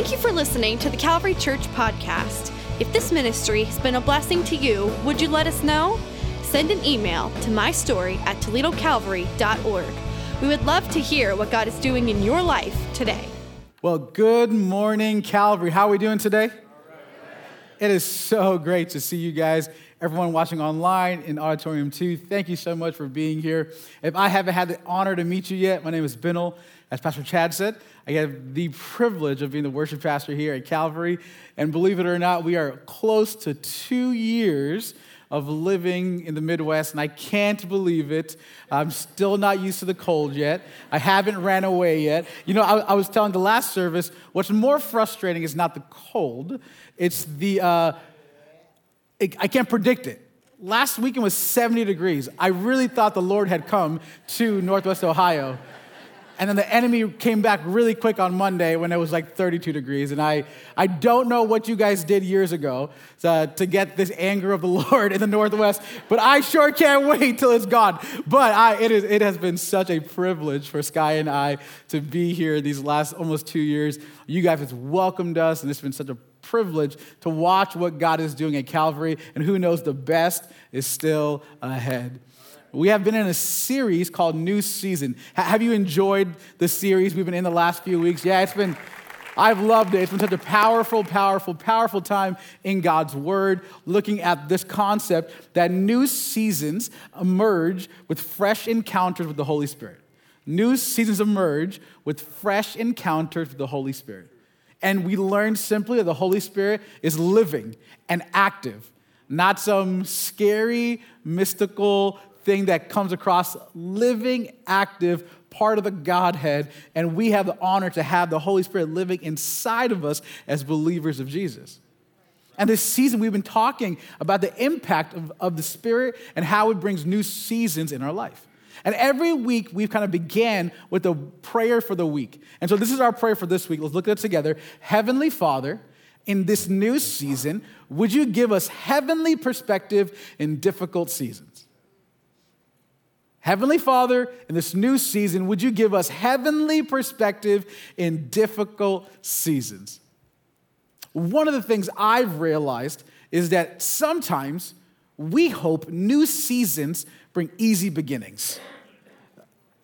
Thank you for listening to the Calvary Church podcast. If this ministry has been a blessing to you, would you let us know? Send an email to mystory at toledocalvary.org. We would love to hear what God is doing in your life today. Well, good morning, Calvary. How are we doing today? It is so great to see you guys, everyone watching online in Auditorium 2. Thank you so much for being here. If I haven't had the honor to meet you yet, my name is Binil. As Pastor Chad said, I have the privilege of being the worship pastor here at Calvary. And believe it or not, we are close to two years of living in the Midwest, and I can't believe it. I'm still not used to the cold yet. I haven't ran away yet. You know, I, I was telling the last service, what's more frustrating is not the cold, it's the, uh, it, I can't predict it. Last weekend was 70 degrees. I really thought the Lord had come to Northwest Ohio. And then the enemy came back really quick on Monday when it was like 32 degrees. And I, I don't know what you guys did years ago to, to get this anger of the Lord in the Northwest, but I sure can't wait till it's gone. But I, it, is, it has been such a privilege for Sky and I to be here these last almost two years. You guys have welcomed us, and it's been such a privilege to watch what God is doing at Calvary. And who knows, the best is still ahead. We have been in a series called New Season. Have you enjoyed the series we've been in the last few weeks? Yeah, it's been, I've loved it. It's been such a powerful, powerful, powerful time in God's Word, looking at this concept that new seasons emerge with fresh encounters with the Holy Spirit. New seasons emerge with fresh encounters with the Holy Spirit. And we learn simply that the Holy Spirit is living and active, not some scary, mystical thing that comes across living, active part of the Godhead, and we have the honor to have the Holy Spirit living inside of us as believers of Jesus. And this season, we've been talking about the impact of, of the Spirit and how it brings new seasons in our life. And every week, we've kind of began with a prayer for the week. And so this is our prayer for this week. Let's look at it together. Heavenly Father, in this new season, would you give us heavenly perspective in difficult seasons? Heavenly Father, in this new season, would you give us heavenly perspective in difficult seasons? One of the things I've realized is that sometimes we hope new seasons bring easy beginnings.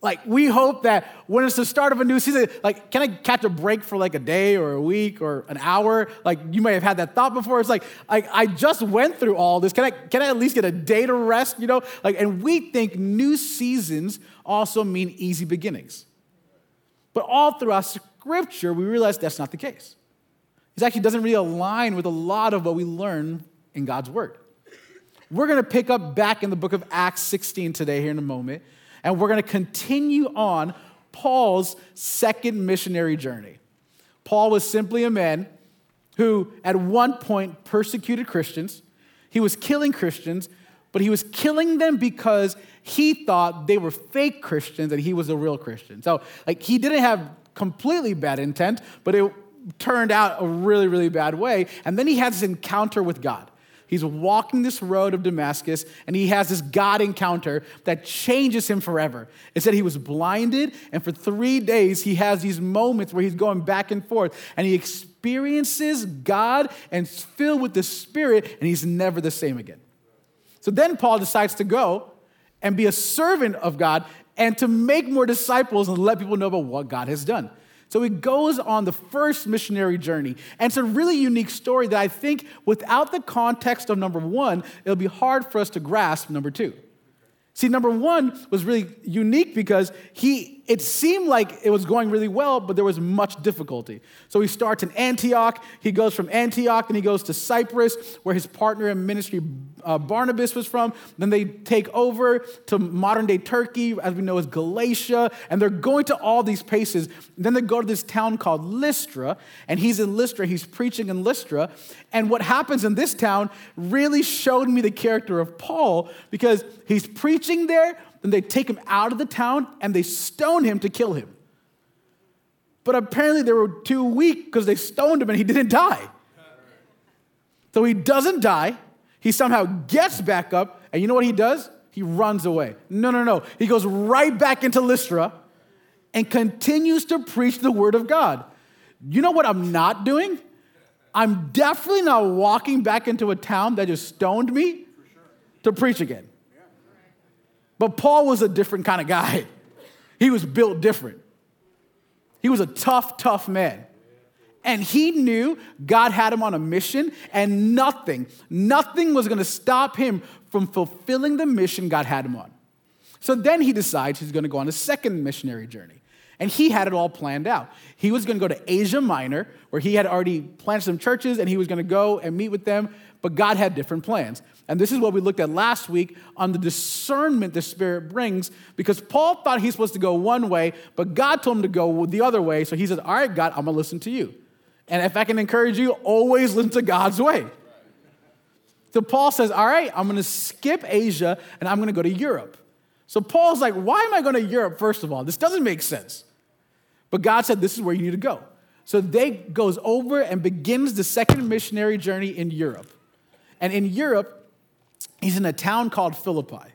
Like, we hope that when it's the start of a new season, like, can I catch a break for like a day or a week or an hour? Like, you may have had that thought before. It's like, like I just went through all this. Can I, can I at least get a day to rest? You know, like, and we think new seasons also mean easy beginnings. But all throughout Scripture, we realize that's not the case. It actually doesn't really align with a lot of what we learn in God's Word. We're going to pick up back in the book of Acts 16 today, here in a moment and we're going to continue on Paul's second missionary journey. Paul was simply a man who, at one point, persecuted Christians. He was killing Christians, but he was killing them because he thought they were fake Christians and he was a real Christian. So, like, he didn't have completely bad intent, but it turned out a really, really bad way. And then he had this encounter with God. He's walking this road of Damascus and he has this God encounter that changes him forever. It said he was blinded, and for three days he has these moments where he's going back and forth and he experiences God and is filled with the Spirit, and he's never the same again. So then Paul decides to go and be a servant of God and to make more disciples and let people know about what God has done. So he goes on the first missionary journey. And it's a really unique story that I think without the context of number one, it'll be hard for us to grasp number two. See, number one was really unique because he it seemed like it was going really well, but there was much difficulty. So he starts in Antioch. He goes from Antioch and he goes to Cyprus, where his partner in ministry, uh, Barnabas, was from. Then they take over to modern day Turkey, as we know as Galatia, and they're going to all these places. Then they go to this town called Lystra, and he's in Lystra. He's preaching in Lystra. And what happens in this town really showed me the character of Paul because he's preaching there, then they take him out of the town and they stone him to kill him. But apparently they were too weak because they stoned him and he didn't die. So he doesn't die. He somehow gets back up, and you know what he does? He runs away. No, no, no. He goes right back into Lystra and continues to preach the word of God. You know what I'm not doing? I'm definitely not walking back into a town that just stoned me to preach again. But Paul was a different kind of guy. He was built different. He was a tough, tough man. And he knew God had him on a mission, and nothing, nothing was gonna stop him from fulfilling the mission God had him on. So then he decides he's gonna go on a second missionary journey. And he had it all planned out. He was to go to Asia Minor, where he had already planted some churches, and he was to go and meet with them, but God had different plans. And this is what we looked at last week on the discernment the Spirit brings, because Paul thought he's supposed to go one way, but God told him to go the other way. So he says, All right, God, I'm going to listen to you. And if I can encourage you, always listen to God's way. So Paul says, All right, I'm going to skip Asia and I'm going to go to Europe. So Paul's like, Why am I going to Europe, first of all? This doesn't make sense. But God said, This is where you need to go. So they goes over and begins the second missionary journey in Europe. And in Europe, he's in a town called Philippi.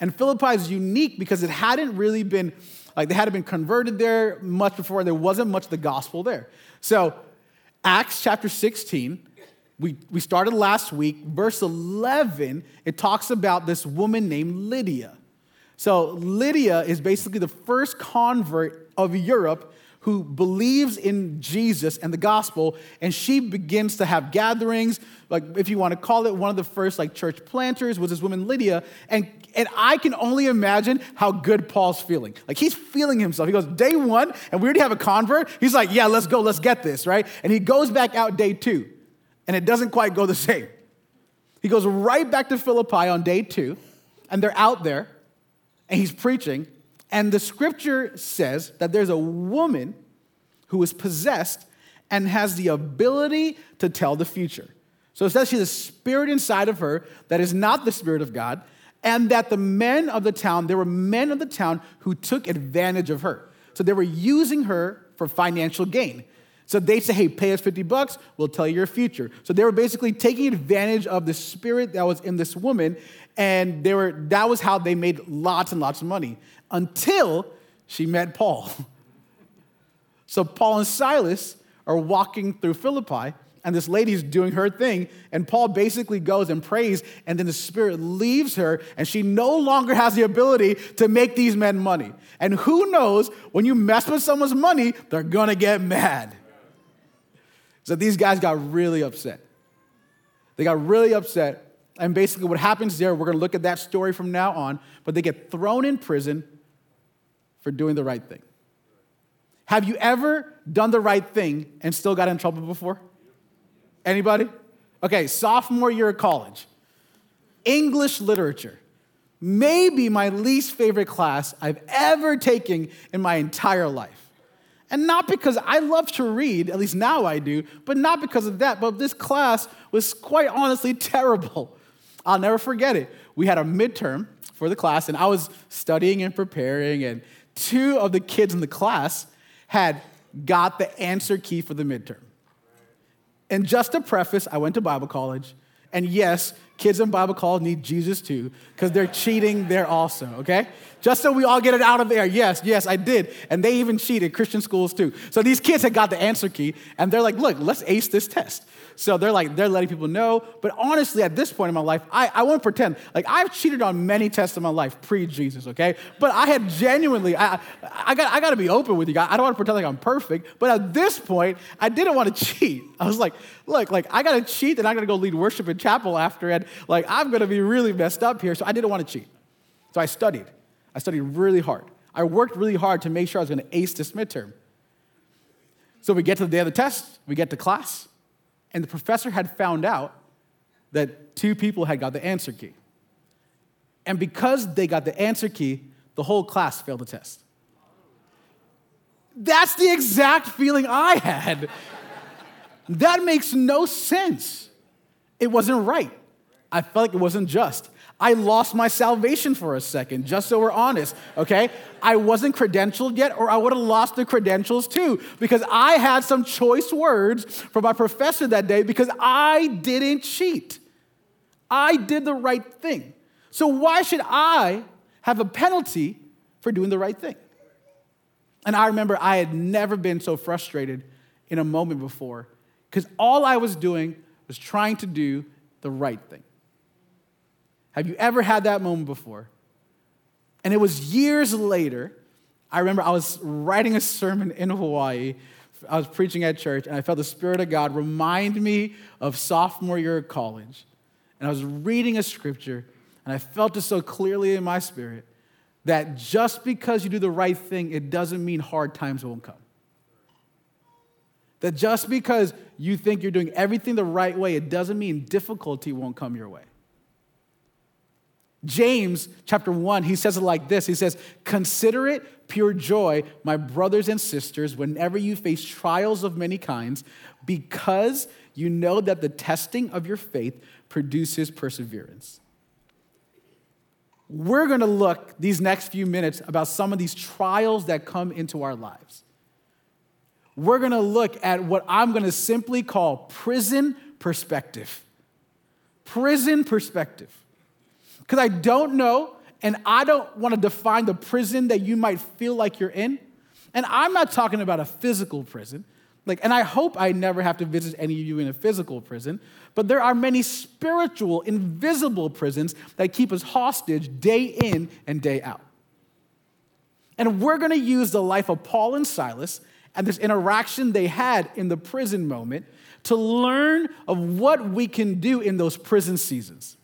And Philippi is unique because it hadn't really been, like, they hadn't been converted there much before. There wasn't much the gospel there. So, Acts chapter 16, we, we started last week, verse 11, it talks about this woman named Lydia. So, Lydia is basically the first convert of Europe who believes in Jesus and the gospel, and she begins to have gatherings. Like, if you want to call it, one of the first like church planters was this woman Lydia, and and I can only imagine how good Paul's feeling. Like he's feeling himself. He goes day one, and we already have a convert. He's like, yeah, let's go, let's get this, right? And he goes back out day two, and it doesn't quite go the same. He goes right back to Philippi on day two, and they're out there, and he's preaching, and the scripture says that there's a woman who is possessed and has the ability to tell the future. So it says she's a spirit inside of her that is not the spirit of God, and that the men of the town, there were men of the town who took advantage of her. So they were using her for financial gain. So they say, hey, pay us 50 bucks, we'll tell you your future. So they were basically taking advantage of the spirit that was in this woman, and they were, that was how they made lots and lots of money until she met Paul. So Paul and Silas are walking through Philippi, and this lady's doing her thing, and Paul basically goes and prays, and then the Spirit leaves her, and she no longer has the ability to make these men money. And who knows, when you mess with someone's money, they're gonna get mad. So these guys got really upset. They got really upset, and basically what happens there, we're gonna look at that story from now on, but they get thrown in prison for doing the right thing. Have you ever done the right thing and still got in trouble before? Anybody? Okay, sophomore year of college. English literature. Maybe my least favorite class I've ever taken in my entire life. And not because I love to read, at least now I do, but not because of that, but this class was quite honestly terrible. I'll never forget it. We had a midterm for the class, and I was studying and preparing, and two of the kids in the class had got the answer key for the midterm. And just to preface, I went to Bible college, and yes, kids in Bible college need Jesus too, because they're cheating there also, okay? Just so we all get it out of there. Yes, yes, I did. And they even cheated, Christian schools too. So these kids had got the answer key, and they're like, look, let's ace this test. So they're like, they're letting people know. But honestly, at this point in my life, I, I won't pretend. Like, I've cheated on many tests in my life pre Jesus, okay? But I had genuinely, I, I, got, I got to be open with you guys. I don't want to pretend like I'm perfect. But at this point, I didn't want to cheat. I was like, look, like, I got to cheat and I'm going to go lead worship in chapel after. And like, I'm going to be really messed up here. So I didn't want to cheat. So I studied. I studied really hard. I worked really hard to make sure I was going to ace this midterm. So we get to the day of the test, we get to class, and the professor had found out that two people had got the answer key. And because they got the answer key, the whole class failed the test. That's the exact feeling I had. that makes no sense. It wasn't right. I felt like it wasn't just. I lost my salvation for a second, just so we're honest, okay? I wasn't credentialed yet, or I would have lost the credentials too, because I had some choice words from my professor that day because I didn't cheat. I did the right thing. So why should I have a penalty for doing the right thing? And I remember I had never been so frustrated in a moment before because all I was doing was trying to do the right thing. Have you ever had that moment before? And it was years later. I remember I was writing a sermon in Hawaii. I was preaching at church, and I felt the Spirit of God remind me of sophomore year of college. And I was reading a scripture, and I felt it so clearly in my spirit that just because you do the right thing, it doesn't mean hard times won't come. That just because you think you're doing everything the right way, it doesn't mean difficulty won't come your way. James chapter 1, he says it like this He says, Consider it pure joy, my brothers and sisters, whenever you face trials of many kinds, because you know that the testing of your faith produces perseverance. We're gonna look these next few minutes about some of these trials that come into our lives. We're gonna look at what I'm gonna simply call prison perspective. Prison perspective. Because I don't know, and I don't want to define the prison that you might feel like you're in. And I'm not talking about a physical prison. Like, and I hope I never have to visit any of you in a physical prison, but there are many spiritual, invisible prisons that keep us hostage day in and day out. And we're gonna use the life of Paul and Silas and this interaction they had in the prison moment to learn of what we can do in those prison seasons.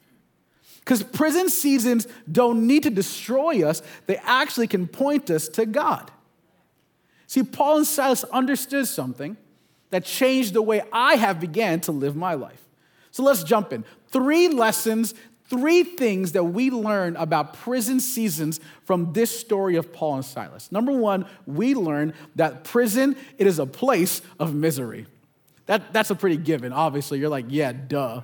Because prison seasons don't need to destroy us, they actually can point us to God. See, Paul and Silas understood something that changed the way I have began to live my life. So let's jump in. Three lessons, three things that we learn about prison seasons from this story of Paul and Silas. Number one, we learn that prison, it is a place of misery. That, that's a pretty given. Obviously, you're like, yeah, duh.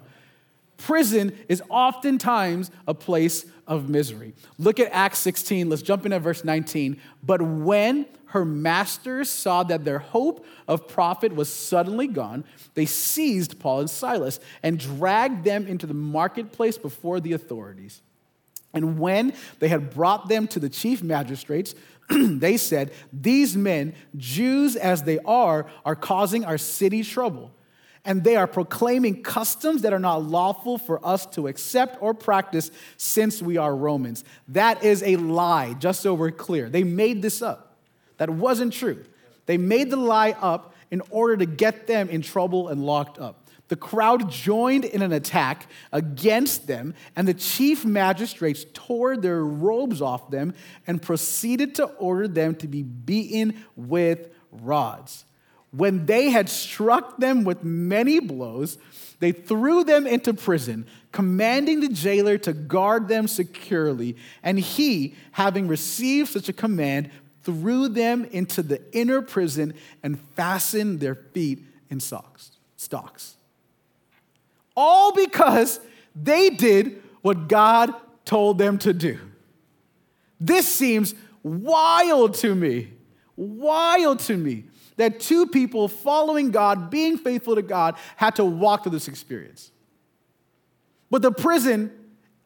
Prison is oftentimes a place of misery. Look at Acts 16. Let's jump in at verse 19. But when her masters saw that their hope of profit was suddenly gone, they seized Paul and Silas and dragged them into the marketplace before the authorities. And when they had brought them to the chief magistrates, they said, These men, Jews as they are, are causing our city trouble and they are proclaiming customs that are not lawful for us to accept or practice since we are Romans. That is a lie, just so we're clear. They made this up. That wasn't true. They made the lie up in order to get them in trouble and locked up. The crowd joined in an attack against them, and the chief magistrates tore their robes off them and proceeded to order them to be beaten with rods. When they had struck them with many blows, they threw them into prison, commanding the jailer to guard them securely. And he, having received such a command, threw them into the inner prison and fastened their feet in socks, stocks. All because they did what God told them to do. This seems wild to me. Wild to me that two people following God, being faithful to God, had to walk through this experience. But the prison,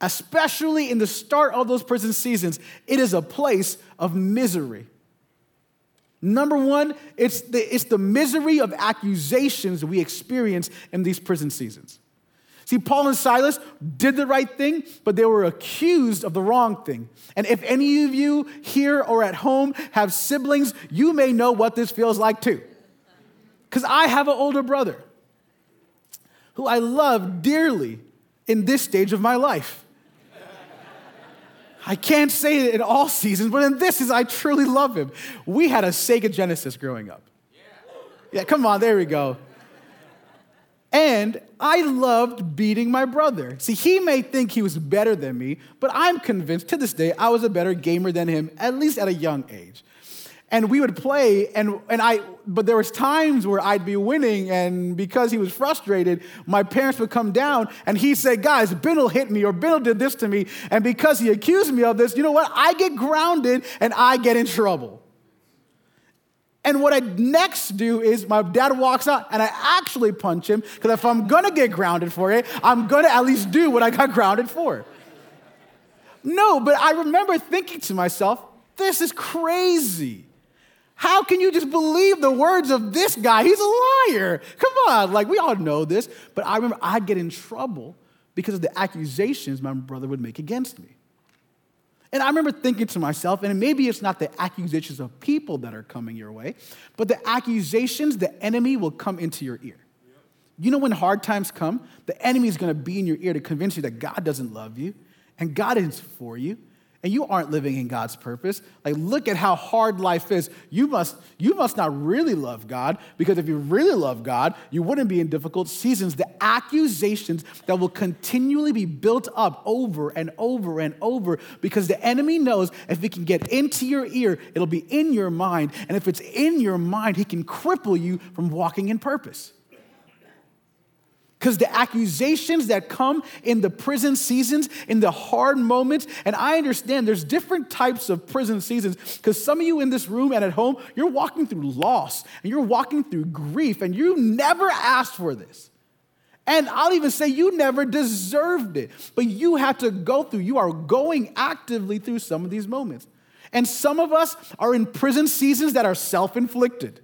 especially in the start of those prison seasons, it is a place of misery. Number one, it's the, it's the misery of accusations we experience in these prison seasons. See, Paul and Silas did the right thing, but they were accused of the wrong thing. And if any of you here or at home have siblings, you may know what this feels like too. Because I have an older brother who I love dearly in this stage of my life. I can't say it in all seasons, but in this is I truly love him. We had a Sega Genesis growing up. Yeah, come on, there we go. And I loved beating my brother. See, he may think he was better than me, but I'm convinced to this day I was a better gamer than him, at least at a young age. And we would play, and, and I, but there was times where I'd be winning, and because he was frustrated, my parents would come down and he'd say, Guys, Binil hit me, or Binil did this to me. And because he accused me of this, you know what? I get grounded and I get in trouble. And what I next do is my dad walks out and I actually punch him because if I'm gonna get grounded for it, I'm gonna at least do what I got grounded for. No, but I remember thinking to myself, this is crazy. How can you just believe the words of this guy? He's a liar. Come on, like we all know this. But I remember I'd get in trouble because of the accusations my brother would make against me. And I remember thinking to myself, and maybe it's not the accusations of people that are coming your way, but the accusations the enemy will come into your ear. You know, when hard times come, the enemy is going to be in your ear to convince you that God doesn't love you and God is for you and you aren't living in God's purpose. Like, look at how hard life is. You must, you must not really love God because if you really love God, you wouldn't be in difficult seasons. The accusations that will continually be built up over and over and over because the enemy knows if it can get into your ear, it'll be in your mind. And if it's in your mind, he can cripple you from walking in purpose. Because the accusations that come in the prison seasons, in the hard moments, and I understand there's different types of prison seasons. Because some of you in this room and at home, you're walking through loss and you're walking through grief, and you never asked for this. And I'll even say you never deserved it, but you had to go through, you are going actively through some of these moments. And some of us are in prison seasons that are self inflicted.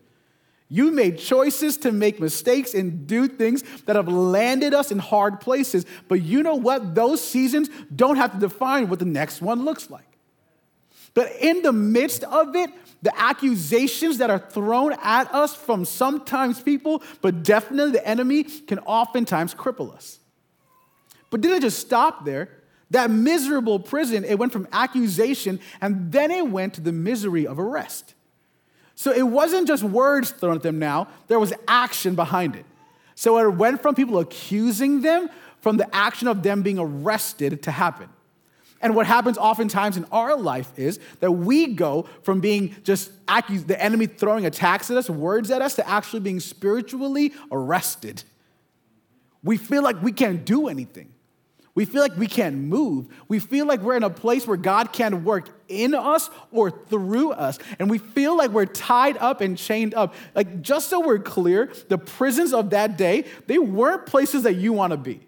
You made choices to make mistakes and do things that have landed us in hard places. But you know what? Those seasons don't have to define what the next one looks like. But in the midst of it, the accusations that are thrown at us from sometimes people, but definitely the enemy, can oftentimes cripple us. But did it just stop there? That miserable prison, it went from accusation and then it went to the misery of arrest. So it wasn't just words thrown at them now, there was action behind it. So it went from people accusing them from the action of them being arrested to happen. And what happens oftentimes in our life is that we go from being just the enemy throwing attacks at us, words at us, to actually being spiritually arrested. We feel like we can't do anything. We feel like we can't move. We feel like we're in a place where God can't work in us or through us. And we feel like we're tied up and chained up. Like, just so we're clear, the prisons of that day, they weren't places that you want to be.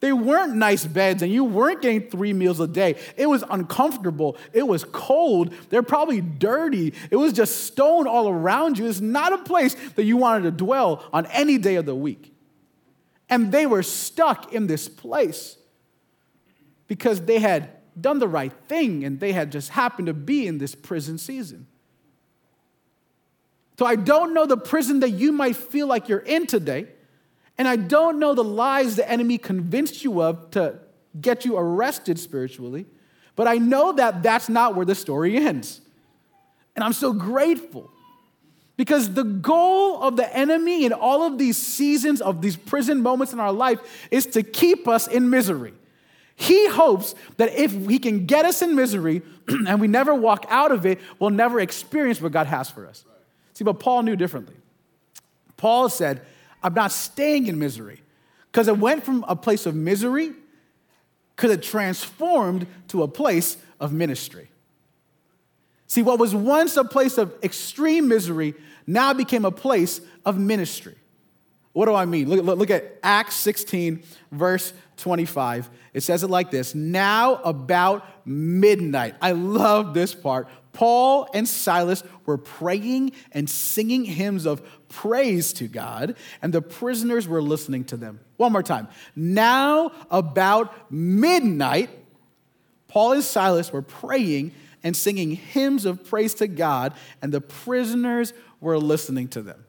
They weren't nice beds, and you weren't getting three meals a day. It was uncomfortable. It was cold. They're probably dirty. It was just stone all around you. It's not a place that you wanted to dwell on any day of the week. And they were stuck in this place because they had done the right thing and they had just happened to be in this prison season. So I don't know the prison that you might feel like you're in today. And I don't know the lies the enemy convinced you of to get you arrested spiritually. But I know that that's not where the story ends. And I'm so grateful because the goal of the enemy in all of these seasons of these prison moments in our life is to keep us in misery. He hopes that if he can get us in misery and we never walk out of it, we'll never experience what God has for us. See, but Paul knew differently. Paul said, I'm not staying in misery because it went from a place of misery because it transformed to a place of ministry. See, what was once a place of extreme misery now became a place of ministry. What do I mean? Look, look, look, at Acts 16, verse 25. It says it like this Now about midnight. I love this part. Paul and Silas were praying and singing hymns of praise to God, and the prisoners were listening to them. One more time. Now about midnight, Paul and Silas were praying and singing hymns of praise to God, and the prisoners were listening to them.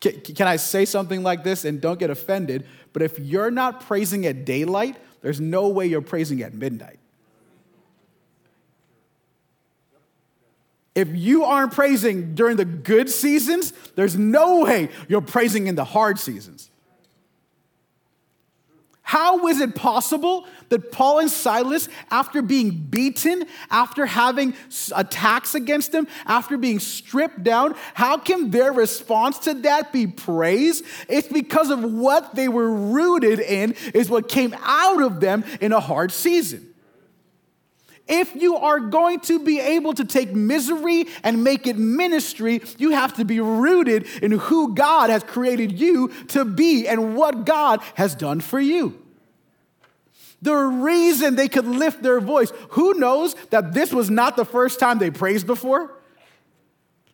Can, can, I say something like this and don't get offended? But if you're not praising at daylight, there's no way you're praising at midnight. If you aren't praising during the good seasons, there's no way you're praising in the hard seasons. How is it possible that Paul and Silas, after being beaten, after having attacks against them, after being stripped down, how can their response to that be praise? It's because of what they were rooted in, is what came out of them in a hard season. If you are going to be able to take misery and make it ministry, you have to be rooted in who God has created you to be and what God has done for you. The reason they could lift their voice, who knows that this was not the first time they praised before?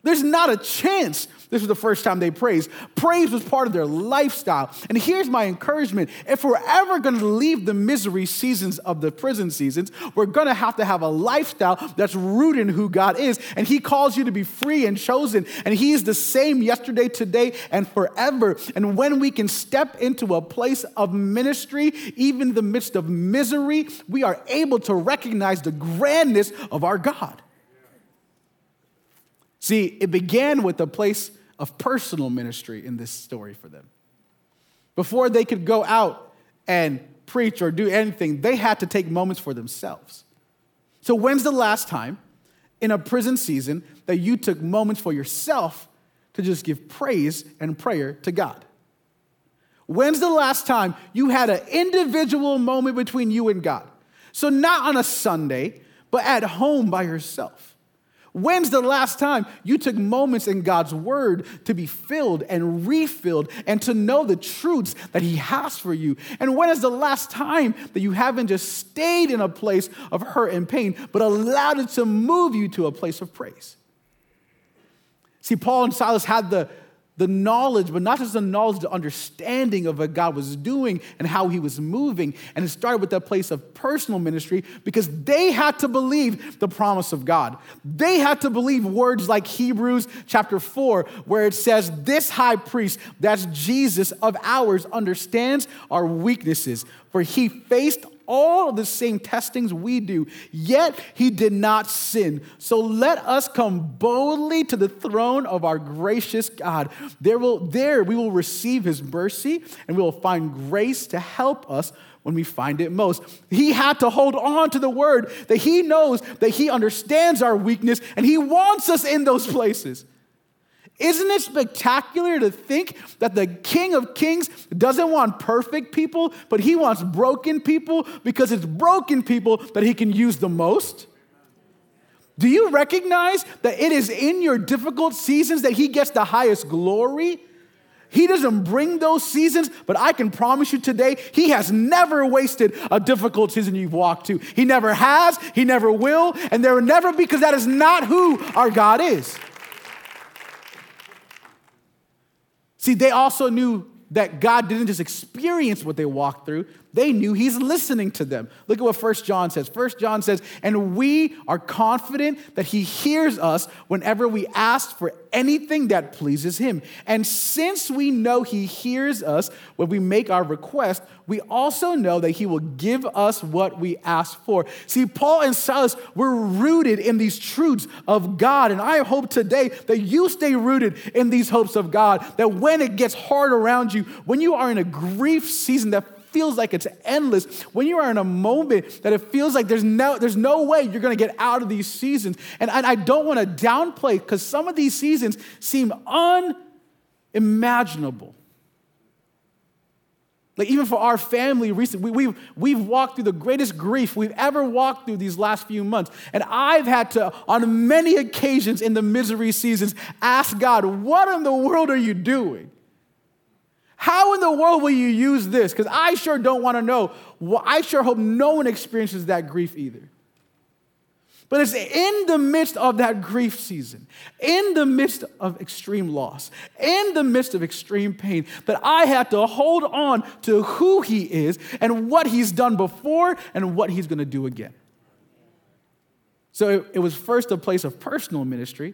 There's not a chance this was the first time they praised. Praise was part of their lifestyle. And here's my encouragement if we're ever going to leave the misery seasons of the prison seasons, we're going to have to have a lifestyle that's rooted in who God is. And He calls you to be free and chosen. And He is the same yesterday, today, and forever. And when we can step into a place of ministry, even in the midst of misery, we are able to recognize the grandness of our God. See, it began with a place of personal ministry in this story for them. Before they could go out and preach or do anything, they had to take moments for themselves. So, when's the last time in a prison season that you took moments for yourself to just give praise and prayer to God? When's the last time you had an individual moment between you and God? So, not on a Sunday, but at home by yourself. When's the last time you took moments in God's word to be filled and refilled and to know the truths that He has for you? And when is the last time that you haven't just stayed in a place of hurt and pain, but allowed it to move you to a place of praise? See, Paul and Silas had the the knowledge, but not just the knowledge, the understanding of what God was doing and how He was moving. And it started with that place of personal ministry because they had to believe the promise of God. They had to believe words like Hebrews chapter 4, where it says, This high priest, that's Jesus of ours, understands our weaknesses, for He faced all the same testings we do, yet he did not sin. So let us come boldly to the throne of our gracious God. There, will, there we will receive his mercy and we will find grace to help us when we find it most. He had to hold on to the word that he knows that he understands our weakness and he wants us in those places. Isn't it spectacular to think that the King of Kings doesn't want perfect people, but he wants broken people because it's broken people that he can use the most? Do you recognize that it is in your difficult seasons that he gets the highest glory? He doesn't bring those seasons, but I can promise you today, He has never wasted a difficult season you've walked to. He never has, He never will, and there will never be because that is not who our God is. See, they also knew that God didn't just experience what they walked through, they knew He's listening to them. Look at what First John says. First John says, And we are confident that He hears us whenever we ask for anything that pleases Him. And since we know He hears us when we make our request, we also know that He will give us what we ask for. See, Paul and Silas were rooted in these truths of God. And I hope today that you stay rooted in these hopes of God, that when it gets hard around you, when you are in a grief season that feels like it's endless, when you are in a moment that it feels like there's no, there's no way you're going to get out of these seasons. And, and I don't want to downplay because some of these seasons seem unimaginable. Like, even for our family recently, we, we've, we've walked through the greatest grief we've ever walked through these last few months. And I've had to, on many occasions in the misery seasons, ask God, What in the world are you doing? How in the world will you use this? Because I sure don't want to know. Well, I sure hope no one experiences that grief either. But it's in the midst of that grief season, in the midst of extreme loss, in the midst of extreme pain, that I have to hold on to who He is and what He's done before and what He's going to do again. So it, it was first a place of personal ministry,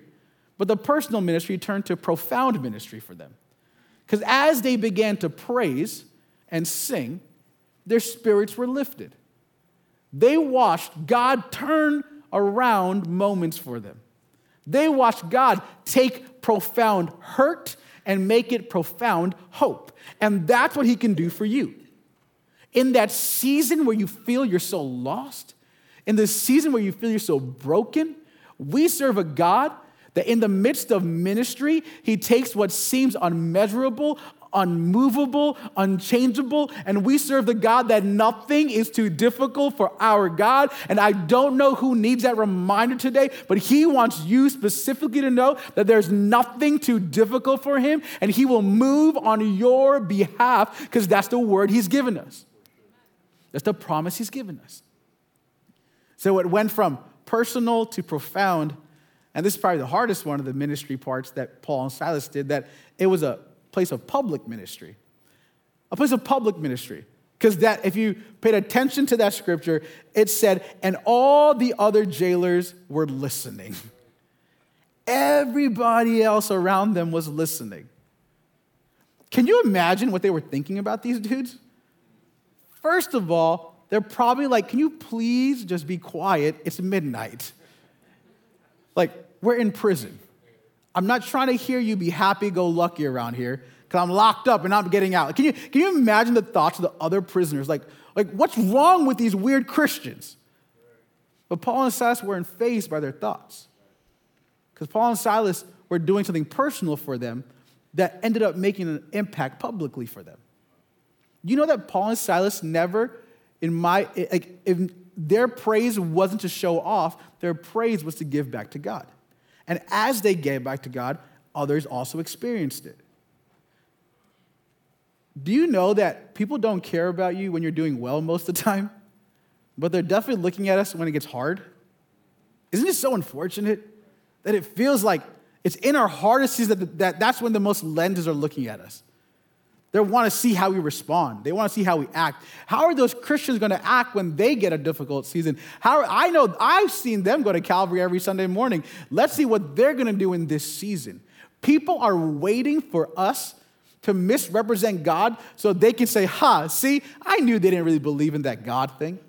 but the personal ministry turned to profound ministry for them. Because as they began to praise and sing, their spirits were lifted. They watched God turn around moments for them. They watched God take profound hurt and make it profound hope. And that's what He can do for you. In that season where you feel you're so lost, in the season where you feel you're so broken, we serve a God that in the midst of ministry, he takes what seems unmeasurable, unmovable, unchangeable, and we serve the God that nothing is too difficult for our God. And I don't know who needs that reminder today, but He wants you specifically to know that there's nothing too difficult for Him, and He will move on your behalf because that's the word He's given us. That's the promise He's given us. So it went from personal to profound and this is probably the hardest one of the ministry parts that Paul and Silas did, that it was a place of public ministry. A place of public ministry. Because that, if you paid attention to that scripture, it said, and all the other jailers were listening. Everybody else around them was listening. Can you imagine what they were thinking about these dudes? First of all, they're probably like, Can you please just be quiet? It's midnight. Like, we're in prison. I'm not trying to hear you be happy go lucky around here because I'm locked up and I'm getting out. Can you, can you imagine the thoughts of the other prisoners? Like, like, what's wrong with these weird Christians? But Paul and Silas weren't fazed by their thoughts because Paul and Silas were doing something personal for them that ended up making an impact publicly for them. You know that Paul and Silas never, in my, like, if their praise wasn't to show off, their praise was to give back to God. And as they gave back to God, others also experienced it. Do you know that people don't care about you when you're doing well most of the time? But they're definitely looking at us when it gets hard? Isn't it so unfortunate that it feels like it's in our hardest season that, that that's when the most lenses are looking at us? They want to see how we respond. They want to see how we act. How are those Christians going to act when they get a difficult season? How I know I've seen them go to Calvary every Sunday morning. Let's see what they're going to do in this season. People are waiting for us to misrepresent God so they can say, "Ha, see, I knew they didn't really believe in that God thing."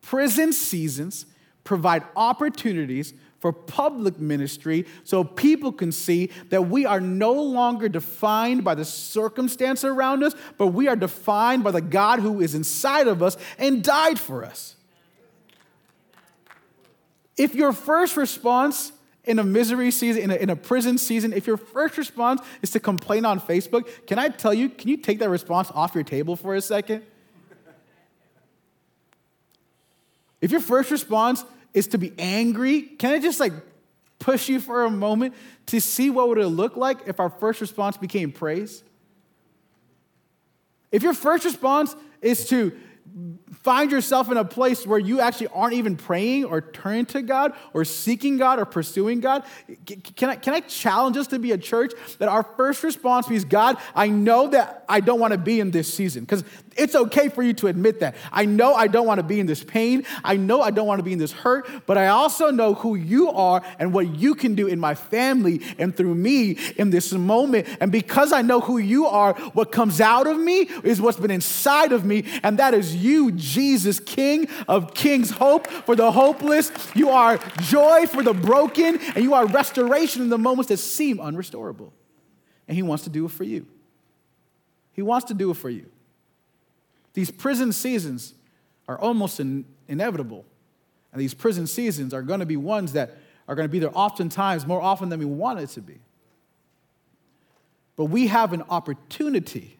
Prison seasons provide opportunities for public ministry so people can see that we are no longer defined by the circumstance around us, but we are defined by the God who is inside of us and died for us. If your first response in a misery season, in a, in a prison season, if your first response is to complain on Facebook, can I tell you, can you take that response off your table for a second? If your first response is to be angry, can I just like push you for a moment to see what would it look like if our first response became praise? If your first response is to find yourself in a place where you actually aren't even praying or turning to God or seeking God or pursuing God, can I, can I challenge us to be a church that our first response is God, I know that I don't want to be in this season. Because it's okay for you to admit that. I know I don't want to be in this pain. I know I don't want to be in this hurt, but I also know who you are and what you can do in my family and through me in this moment. And because I know who you are, what comes out of me is what's been inside of me, and that is you, Jesus, King of kings, hope for the hopeless. You are joy for the broken, and you are restoration in the moments that seem unrestorable. And He wants to do it for you. He wants to do it for you. These prison seasons are almost in, inevitable. And these prison seasons are going to be ones that are going to be there oftentimes, more often than we want it to be. But we have an opportunity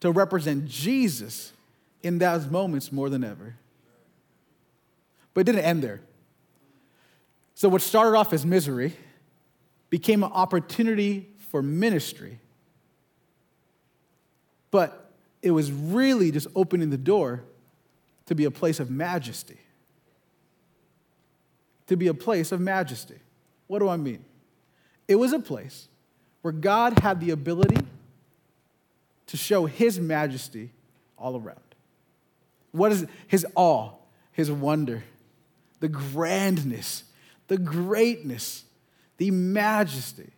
to represent Jesus in those moments more than ever. But it didn't end there. So, what started off as misery became an opportunity for ministry. But it was really just opening the door to be a place of majesty. To be a place of majesty. What do I mean? It was a place where God had the ability to show his majesty all around. What is his awe, his wonder, the grandness, the greatness, the majesty.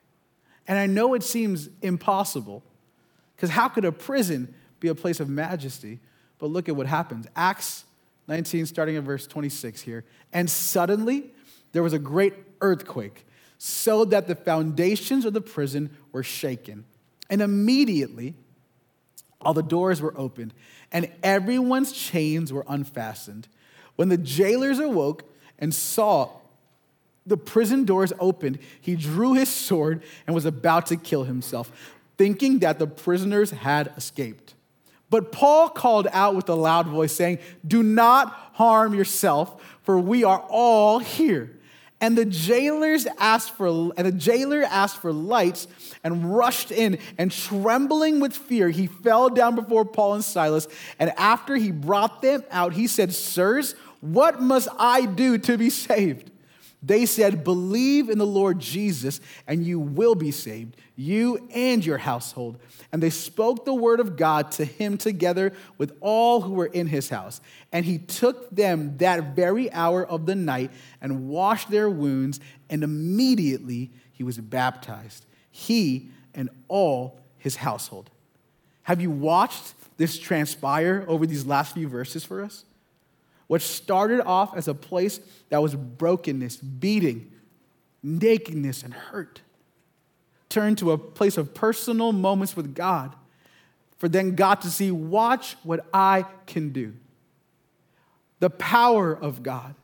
And I know it seems impossible because how could a prison be a place of majesty. But look at what happens. Acts 19, starting at verse 26 here. And suddenly there was a great earthquake, so that the foundations of the prison were shaken. And immediately all the doors were opened, and everyone's chains were unfastened. When the jailers awoke and saw the prison doors opened, he drew his sword and was about to kill himself, thinking that the prisoners had escaped. But Paul called out with a loud voice, saying, Do not harm yourself, for we are all here. And the jailers asked for and the jailer asked for lights and rushed in, and trembling with fear, he fell down before Paul and Silas. And after he brought them out, he said, Sirs, what must I do to be saved? They said, Believe in the Lord Jesus, and you will be saved, you and your household. And they spoke the word of God to him together with all who were in his house. And he took them that very hour of the night and washed their wounds, and immediately he was baptized, he and all his household. Have you watched this transpire over these last few verses for us? What started off as a place that was brokenness, beating, nakedness, and hurt turned to a place of personal moments with God for then God to see, watch what I can do. The power of God.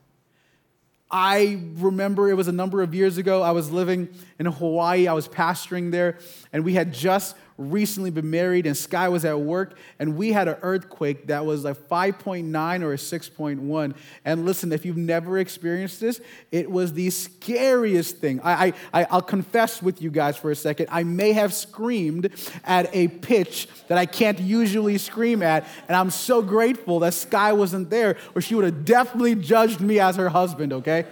I remember it was a number of years ago. I was living in Hawaii. I was pastoring there, and we had just recently been married, and Sky was at work, and we had an earthquake that was like 5.9 or a 6.1. And listen, if you've never experienced this, it was the scariest thing. I, I, I'll confess with you guys for a second. I may have screamed at a pitch that I can't usually scream at, and I'm so grateful that Sky wasn't there, or she would have definitely judged me as her husband, okay?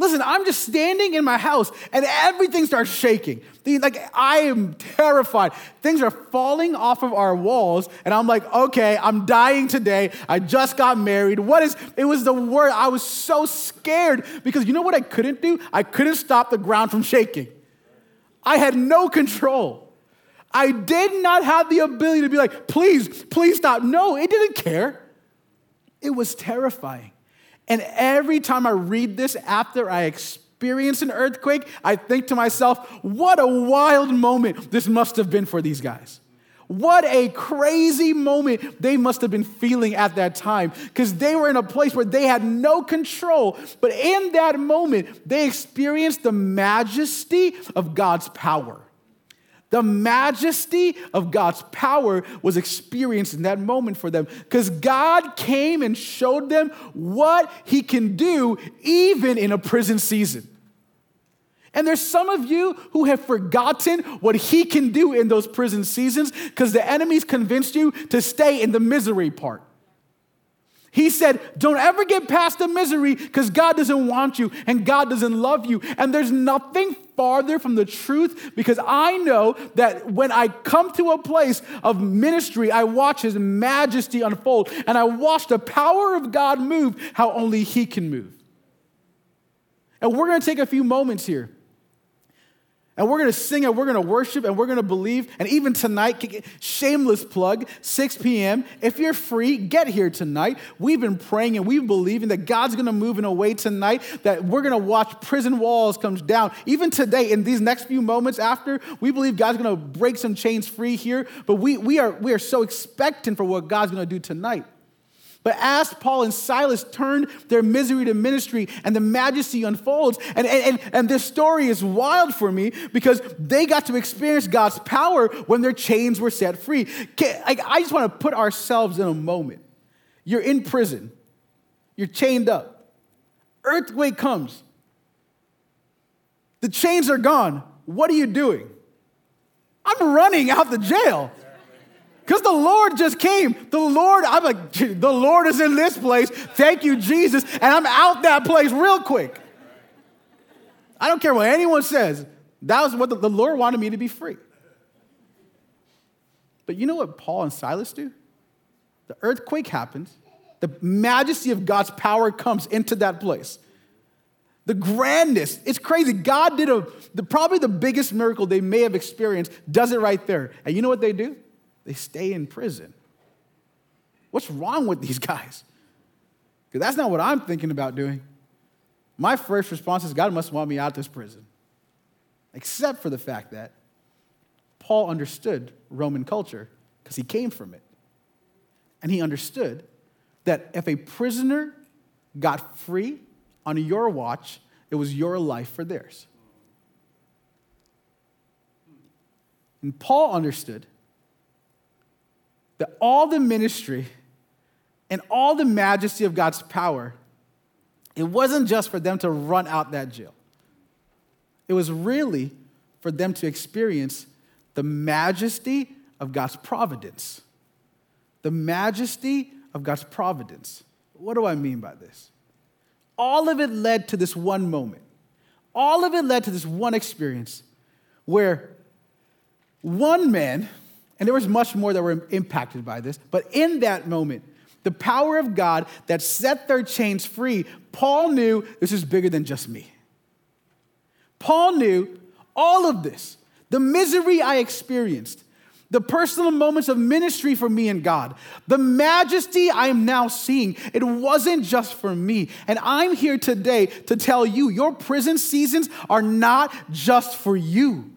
Listen, I'm just standing in my house and everything starts shaking. Like, I am terrified. Things are falling off of our walls, and I'm like, okay, I'm dying today. I just got married. What is, it was the word. I was so scared because you know what I couldn't do? I couldn't stop the ground from shaking. I had no control. I did not have the ability to be like, please, please stop. No, it didn't care. It was terrifying. And every time I read this after I experience an earthquake, I think to myself, what a wild moment this must have been for these guys. What a crazy moment they must have been feeling at that time because they were in a place where they had no control. But in that moment, they experienced the majesty of God's power. The majesty of God's power was experienced in that moment for them because God came and showed them what He can do even in a prison season. And there's some of you who have forgotten what He can do in those prison seasons because the enemy's convinced you to stay in the misery part. He said, Don't ever get past the misery because God doesn't want you and God doesn't love you. And there's nothing farther from the truth because I know that when I come to a place of ministry, I watch His majesty unfold and I watch the power of God move how only He can move. And we're going to take a few moments here and we're going to sing and we're going to worship and we're going to believe. And even tonight, shameless plug, 6 p.m. If you're free, get here tonight. We've been praying and we've believing that God's going to move in a way tonight that we're going to watch prison walls come down. Even today, in these next few moments after, we believe God's going to break some chains free here. But we, we, are, we are so expectant for what God's going to do tonight. But as Paul and Silas turned their misery to ministry and the majesty unfolds, and, and, and this story is wild for me because they got to experience God's power when their chains were set free. I just want to put ourselves in a moment. You're in prison, you're chained up, earthquake comes, the chains are gone. What are you doing? I'm running out the jail. Because the Lord just came. The Lord, I'm like, the Lord is in this place. Thank you, Jesus. And I'm out that place real quick. I don't care what anyone says. That was what the, the Lord wanted me to be free. But you know what Paul and Silas do? The earthquake happens, the majesty of God's power comes into that place. The grandness, it's crazy. God did a, the, probably the biggest miracle they may have experienced, does it right there. And you know what they do? They stay in prison. What's wrong with these guys? Because that's not what I'm thinking about doing. My first response is God must want me out of this prison. Except for the fact that Paul understood Roman culture because he came from it. And he understood that if a prisoner got free on your watch, it was your life for theirs. And Paul understood that all the ministry and all the majesty of God's power, it wasn't just for them to run out that jail. It was really for them to experience the majesty of God's providence. The majesty of God's providence. What do I mean by this? all of it led to this one moment. All of it led to this one experience where one man, and there was much more that were impacted by this, but in that moment, the power of God that set their chains free, Paul knew this is bigger than just me. Paul knew all of this, the misery I experienced, the personal moments of ministry for me and God, the majesty I am now seeing, it wasn't just for me. And I'm here today to tell you your prison seasons are not just for you.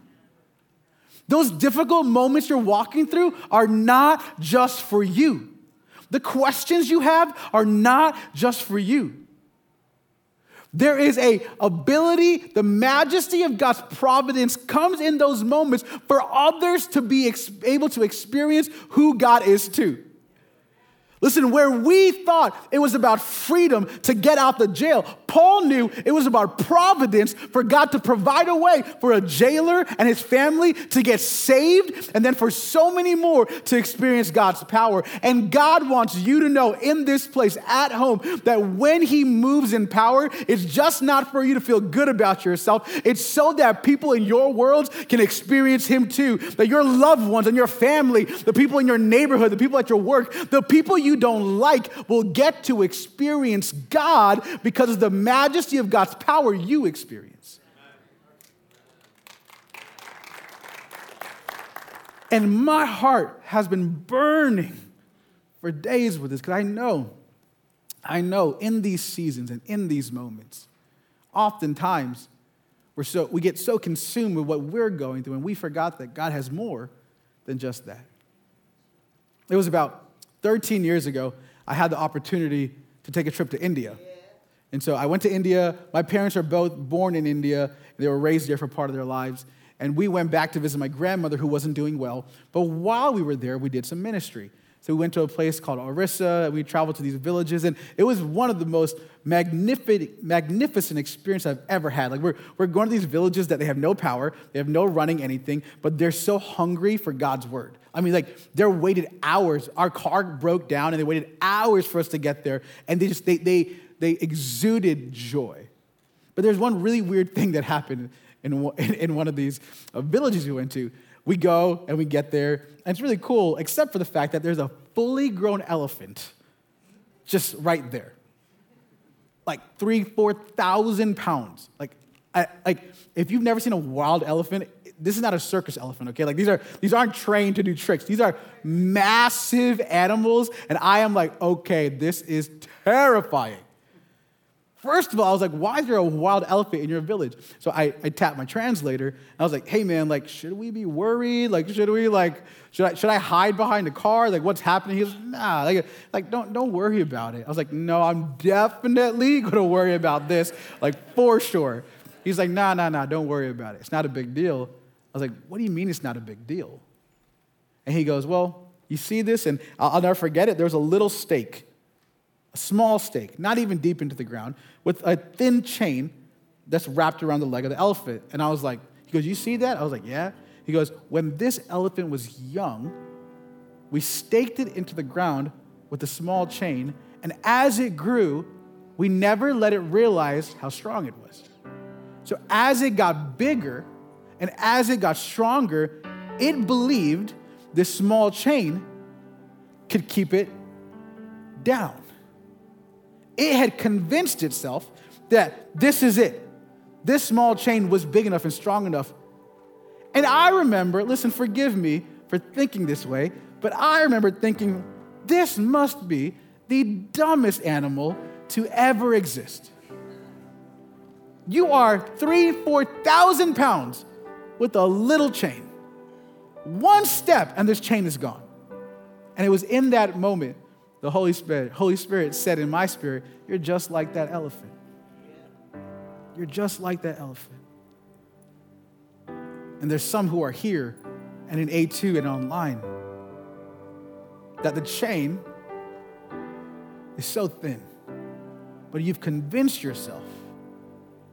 Those difficult moments you're walking through are not just for you. The questions you have are not just for you. There is a ability, the majesty of God's providence comes in those moments for others to be able to experience who God is too. Listen, where we thought it was about freedom to get out the jail, Paul knew it was about providence for God to provide a way for a jailer and his family to get saved, and then for so many more to experience God's power. And God wants you to know in this place at home that when He moves in power, it's just not for you to feel good about yourself, it's so that people in your world can experience Him too. That your loved ones and your family, the people in your neighborhood, the people at your work, the people you don't like will get to experience God because of the majesty of God's power you experience. And my heart has been burning for days with this because I know, I know in these seasons and in these moments, oftentimes we're so, we get so consumed with what we're going through and we forgot that God has more than just that. It was about 13 years ago, I had the opportunity to take a trip to India. And so I went to India. My parents are both born in India. They were raised there for part of their lives. And we went back to visit my grandmother who wasn't doing well. But while we were there, we did some ministry. So we went to a place called Orissa. We traveled to these villages, and it was one of the most magnificent, magnificent experience I've ever had. Like we're, we're going to these villages that they have no power, they have no running anything, but they're so hungry for God's word. I mean, like they waited hours. Our car broke down, and they waited hours for us to get there, and they just they they they exuded joy. But there's one really weird thing that happened in, in one of these uh, villages we went to. We go and we get there, and it's really cool, except for the fact that there's a fully grown elephant just right there. Like three, 4,000 pounds. Like, I, like, if you've never seen a wild elephant, this is not a circus elephant, okay? Like these are these aren't trained to do tricks. These are massive animals, and I am like, okay, this is terrifying. First of all, I was like, why is there a wild elephant in your village? So I, I tapped my translator, and I was like, hey man, like, should we be worried? Like, should we like, should I should I hide behind the car? Like, what's happening? He goes, nah, like, like don't don't worry about it. I was like, no, I'm definitely gonna worry about this, like for sure. He's like, nah, nah, nah, don't worry about it. It's not a big deal. I was like, what do you mean it's not a big deal? And he goes, well, you see this? And I'll, I'll never forget it. There was a little stake a small stake, not even deep into the ground, with a thin chain that's wrapped around the leg of the elephant. And I was like, he goes, You see that? I was like, Yeah. He goes, When this elephant was young, we staked it into the ground with a small chain, and as it grew, we never let it realize how strong it was. So as it got bigger and as it got stronger, it believed this small chain could keep it down it had convinced itself that this is it. This small chain was big enough and strong enough. And I remember, listen, forgive me for thinking this way, but I remember thinking, this must be the dumbest animal to ever exist. You are three, 4,000 pounds with a little chain. One step, and this chain is gone. And it was in that moment the Holy Spirit, Holy Spirit said in my spirit, You're just like that elephant. You're just like that elephant. And there's some who are here and in A2 and online that the chain is so thin, but you've convinced yourself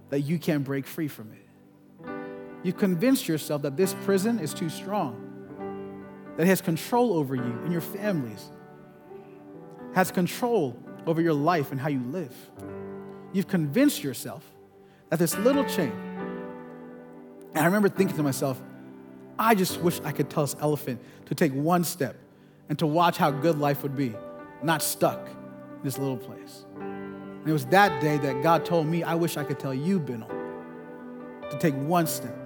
that you can't break free from it. You've convinced yourself that this prison is too strong, that it has control over you and your families has control over your life and how you live. you've convinced yourself that this little chain, and I remember thinking to myself, I just wish I could tell this elephant to take one step and to watch how good life would be, not stuck in this little place. And it was that day that God told me, I wish I could tell you, Binil, to take one step.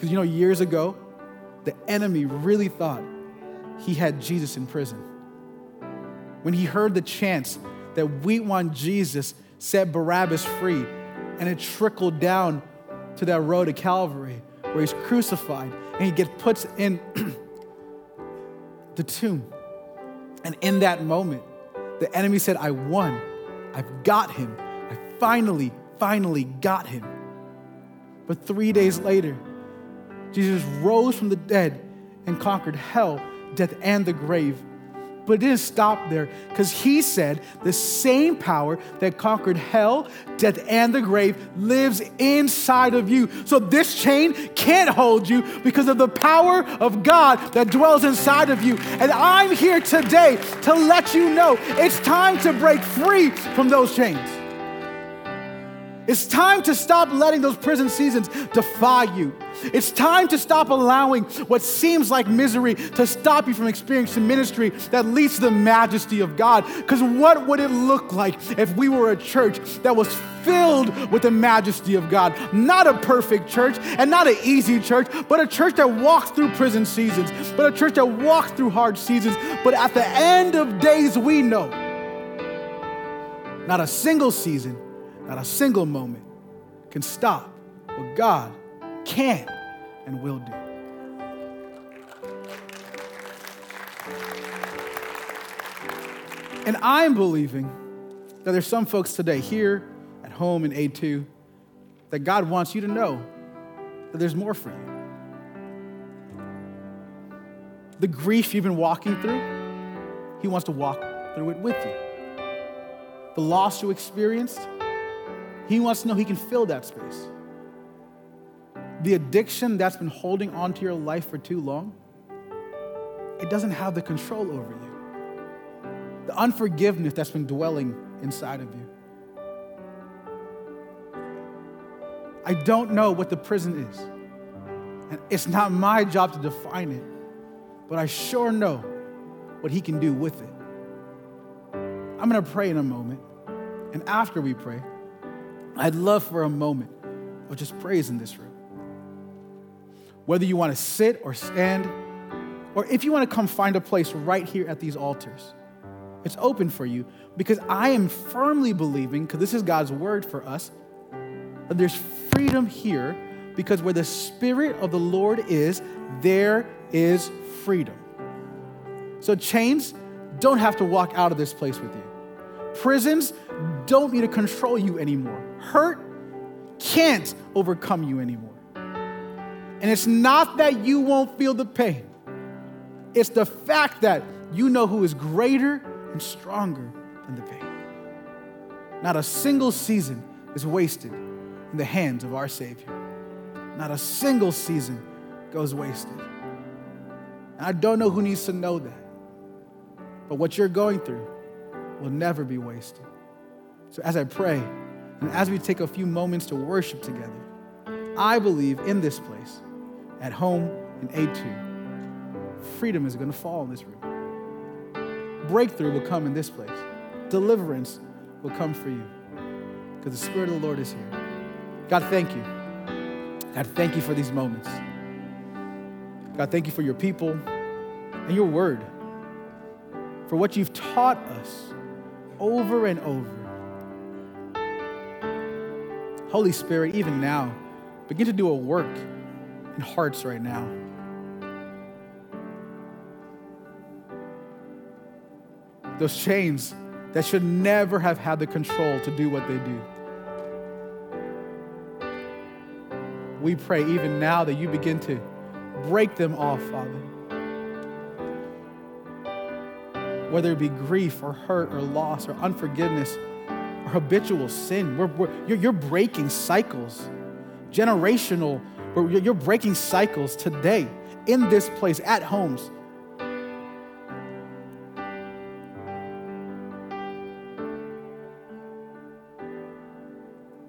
Because you know, years ago, the enemy really thought he had Jesus in prison. When he heard the chants that we want Jesus set Barabbas free, and it trickled down to that road to Calvary where he's crucified and he gets put in the tomb. And in that moment, the enemy said, I won. I've got him. I finally, finally got him. But three days later, Jesus rose from the dead and conquered hell, death, and the grave. But it didn't stop there because he said the same power that conquered hell, death, and the grave lives inside of you. So this chain can't hold you because of the power of God that dwells inside of you. And I'm here today to let you know it's time to break free from those chains. It's time to stop letting those prison seasons defy you. It's time to stop allowing what seems like misery to stop you from experiencing ministry that leads to the majesty of God. Because what would it look like if we were a church that was filled with the majesty of God? Not a perfect church and not an easy church, but a church that walks through prison seasons, but a church that walks through hard seasons. But at the end of days, we know not a single season not a single moment can stop what God can and will do. And I'm believing that there's some folks today here at home in A2 that God wants you to know that there's more for you. The grief you've been walking through, He wants to walk through it with you. The loss you experienced, he wants to know He can fill that space. The addiction that's been holding on to your life for too long, it doesn't have the control over you. The unforgiveness that's been dwelling inside of you. I don't know what the prison is. And it's not my job to define it, but I sure know what He can do with it. I'm going to pray in a moment. And after we pray, I'd love for a moment of just praise in this room. Whether you want to sit or stand, or if you want to come find a place right here at these altars, it's open for you because I am firmly believing, because this is God's word for us, that there's freedom here because where the Spirit of the Lord is, there is freedom. So chains don't have to walk out of this place with you. Prisons don't need to control you anymore. Hurt can't overcome you anymore. And it's not that you won't feel the pain, it's the fact that you know who is greater and stronger than the pain. Not a single season is wasted in the hands of our Savior. Not a single season goes wasted. And I don't know who needs to know that. But what you're going through will never be wasted. So as I pray, and as we take a few moments to worship together, I believe in this place, at home in A2, freedom is going to fall in this room. Breakthrough will come in this place. Deliverance will come for you because the Spirit of the Lord is here. God, thank you. God, thank you for these moments. God, thank you for your people and your word, for what you've taught us over and over. Holy Spirit, even now, begin to do a work in hearts right now. Those chains that should never have had the control to do what they do. We pray even now that you begin to break them off, Father. Whether it be grief or hurt or loss or unforgiveness habitual sin. We're, we're, you're, you're breaking cycles, generational, you're, breaking cycles today in this place, at homes.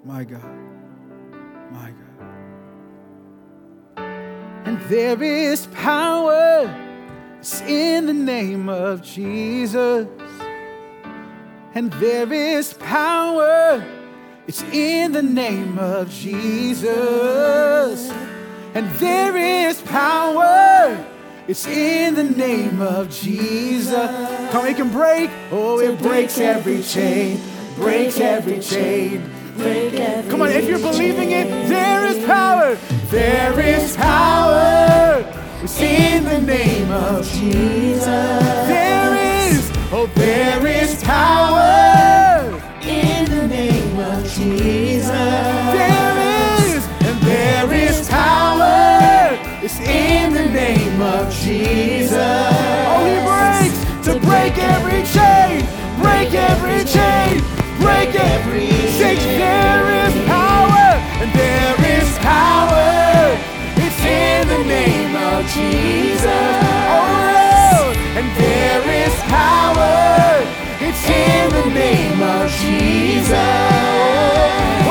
My God. My God. And there is power it's in the name of Jesus. And there is power. It's in the name of Jesus. And there is power. It's in the name of Jesus. Come, it can break. Oh, it breaks every chain. Breaks every chain. Break every Come on, if you're believing it, there is power. There is power. It's in the name of Jesus. Oh, there is power in the name of Jesus. There is, and there is power. It's in the name of Jesus. Oh, he breaks to break every chain, break every chain, break every chain. There is power, and there is power. It's in the name of Jesus. Oh, and there is power. It's in the name of Jesus.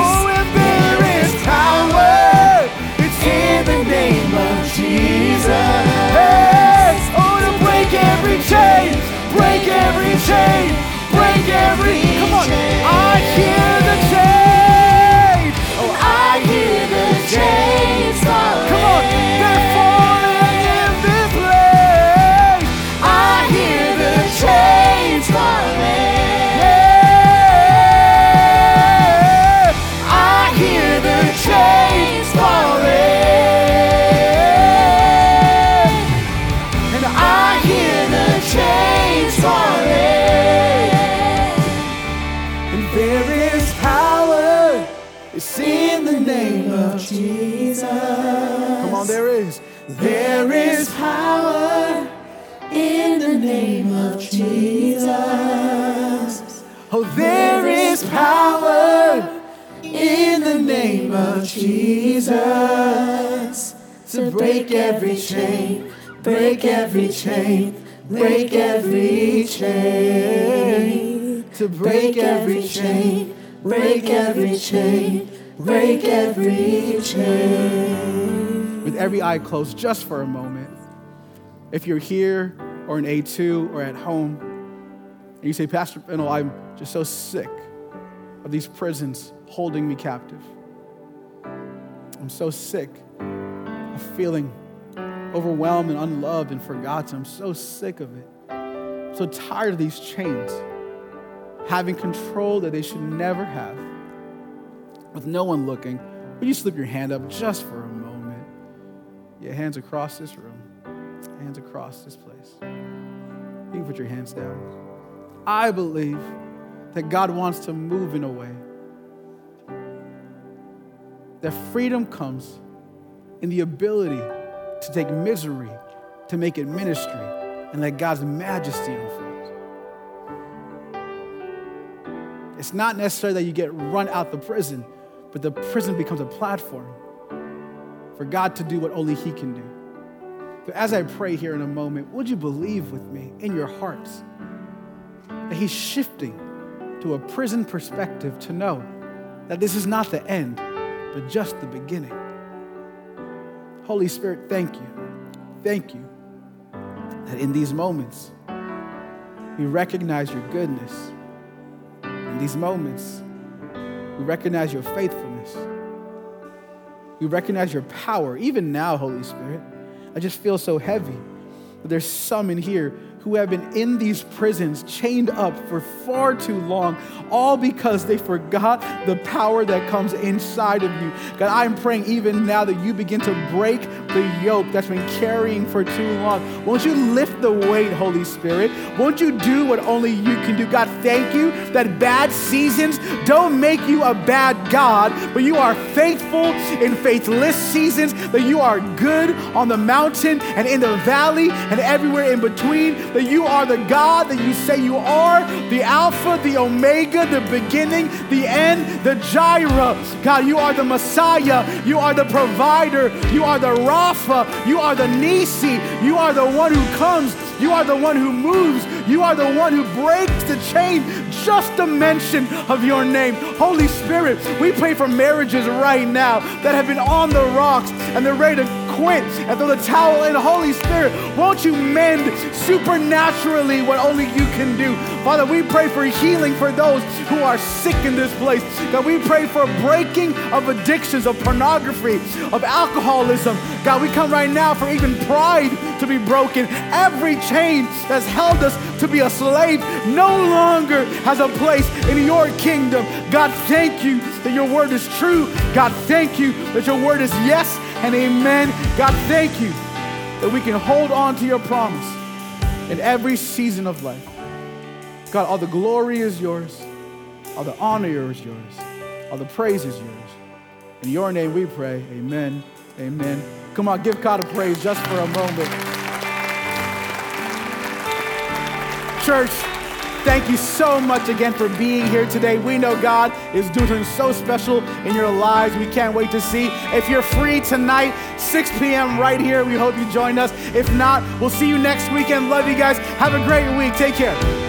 Oh, and there is power. It's in the name of Jesus. Hey, oh, to break every chain, break every chain, break every. Chain, break every chain, break every chain, to break every chain, break every chain, break every chain. With every eye closed, just for a moment, if you're here or in A2 or at home, and you say, Pastor Binil, I'm just so sick of these prisons holding me captive. I'm so sick of feeling overwhelmed and unloved and forgotten. I'm so sick of it. I'm so tired of these chains having control that they should never have. With no one looking, would you slip your hand up just for a moment? Yeah, hands across this room, hands across this place. You can put your hands down. I believe that God wants to move in a way that freedom comes in the ability to take misery, to make it ministry, and let God's majesty unfold. It's not necessary that you get run out the prison, but the prison becomes a platform for God to do what only He can do. But as I pray here in a moment, would you believe with me in your hearts that He's shifting to a prison perspective to know that this is not the end, but just the beginning? Holy Spirit, thank you. Thank you that in these moments, we recognize your goodness. In these moments, we recognize your faithfulness. We recognize your power. Even now, Holy Spirit, I just feel so heavy. But there's some in here who have been in these prisons, chained up for far too long, all because they forgot the power that comes inside of you. God, I'm praying even now that you begin to break the yoke that's been carrying for too long. Won't you lift the weight, Holy Spirit? Won't you do what only you can do? God, thank you that bad seasons don't make you a bad God, but you are faithful in faithless seasons, that you are good on the mountain and in the valley and everywhere in between that you are the God that you say you are, the Alpha, the Omega, the beginning, the end, the Jireh. God, you are the Messiah, you are the provider, you are the You are the Nissi, you are the one who comes. You are the one who moves. You are the one who breaks the chain. Just the mention of your name. Holy Spirit, we pray for marriages right now that have been on the rocks and they're ready to quit and throw the towel in. Holy Spirit, won't you mend supernaturally what only you can do? Father, we pray for healing for those who are sick in this place. God, we pray for breaking of addictions, of pornography, of alcoholism. God, we come right now for even pride to be broken. Every chain that's held us to be a slave no longer has a place in your kingdom. God, thank you that your word is true. God, thank you that your word is yes and amen. God, thank you that we can hold on to your promise in every season of life. God, all the glory is yours, all the honor is yours, all the praise is yours. In your name we pray, amen, amen. Come on, give God a praise just for a moment. Church, Thank you so much again for being here today. We know God is doing something so special in your lives. We can't wait to see. If you're free tonight, 6 p.m. right here, we hope you join us. If not, we'll see you next weekend. Love you guys. Have a great week. Take care.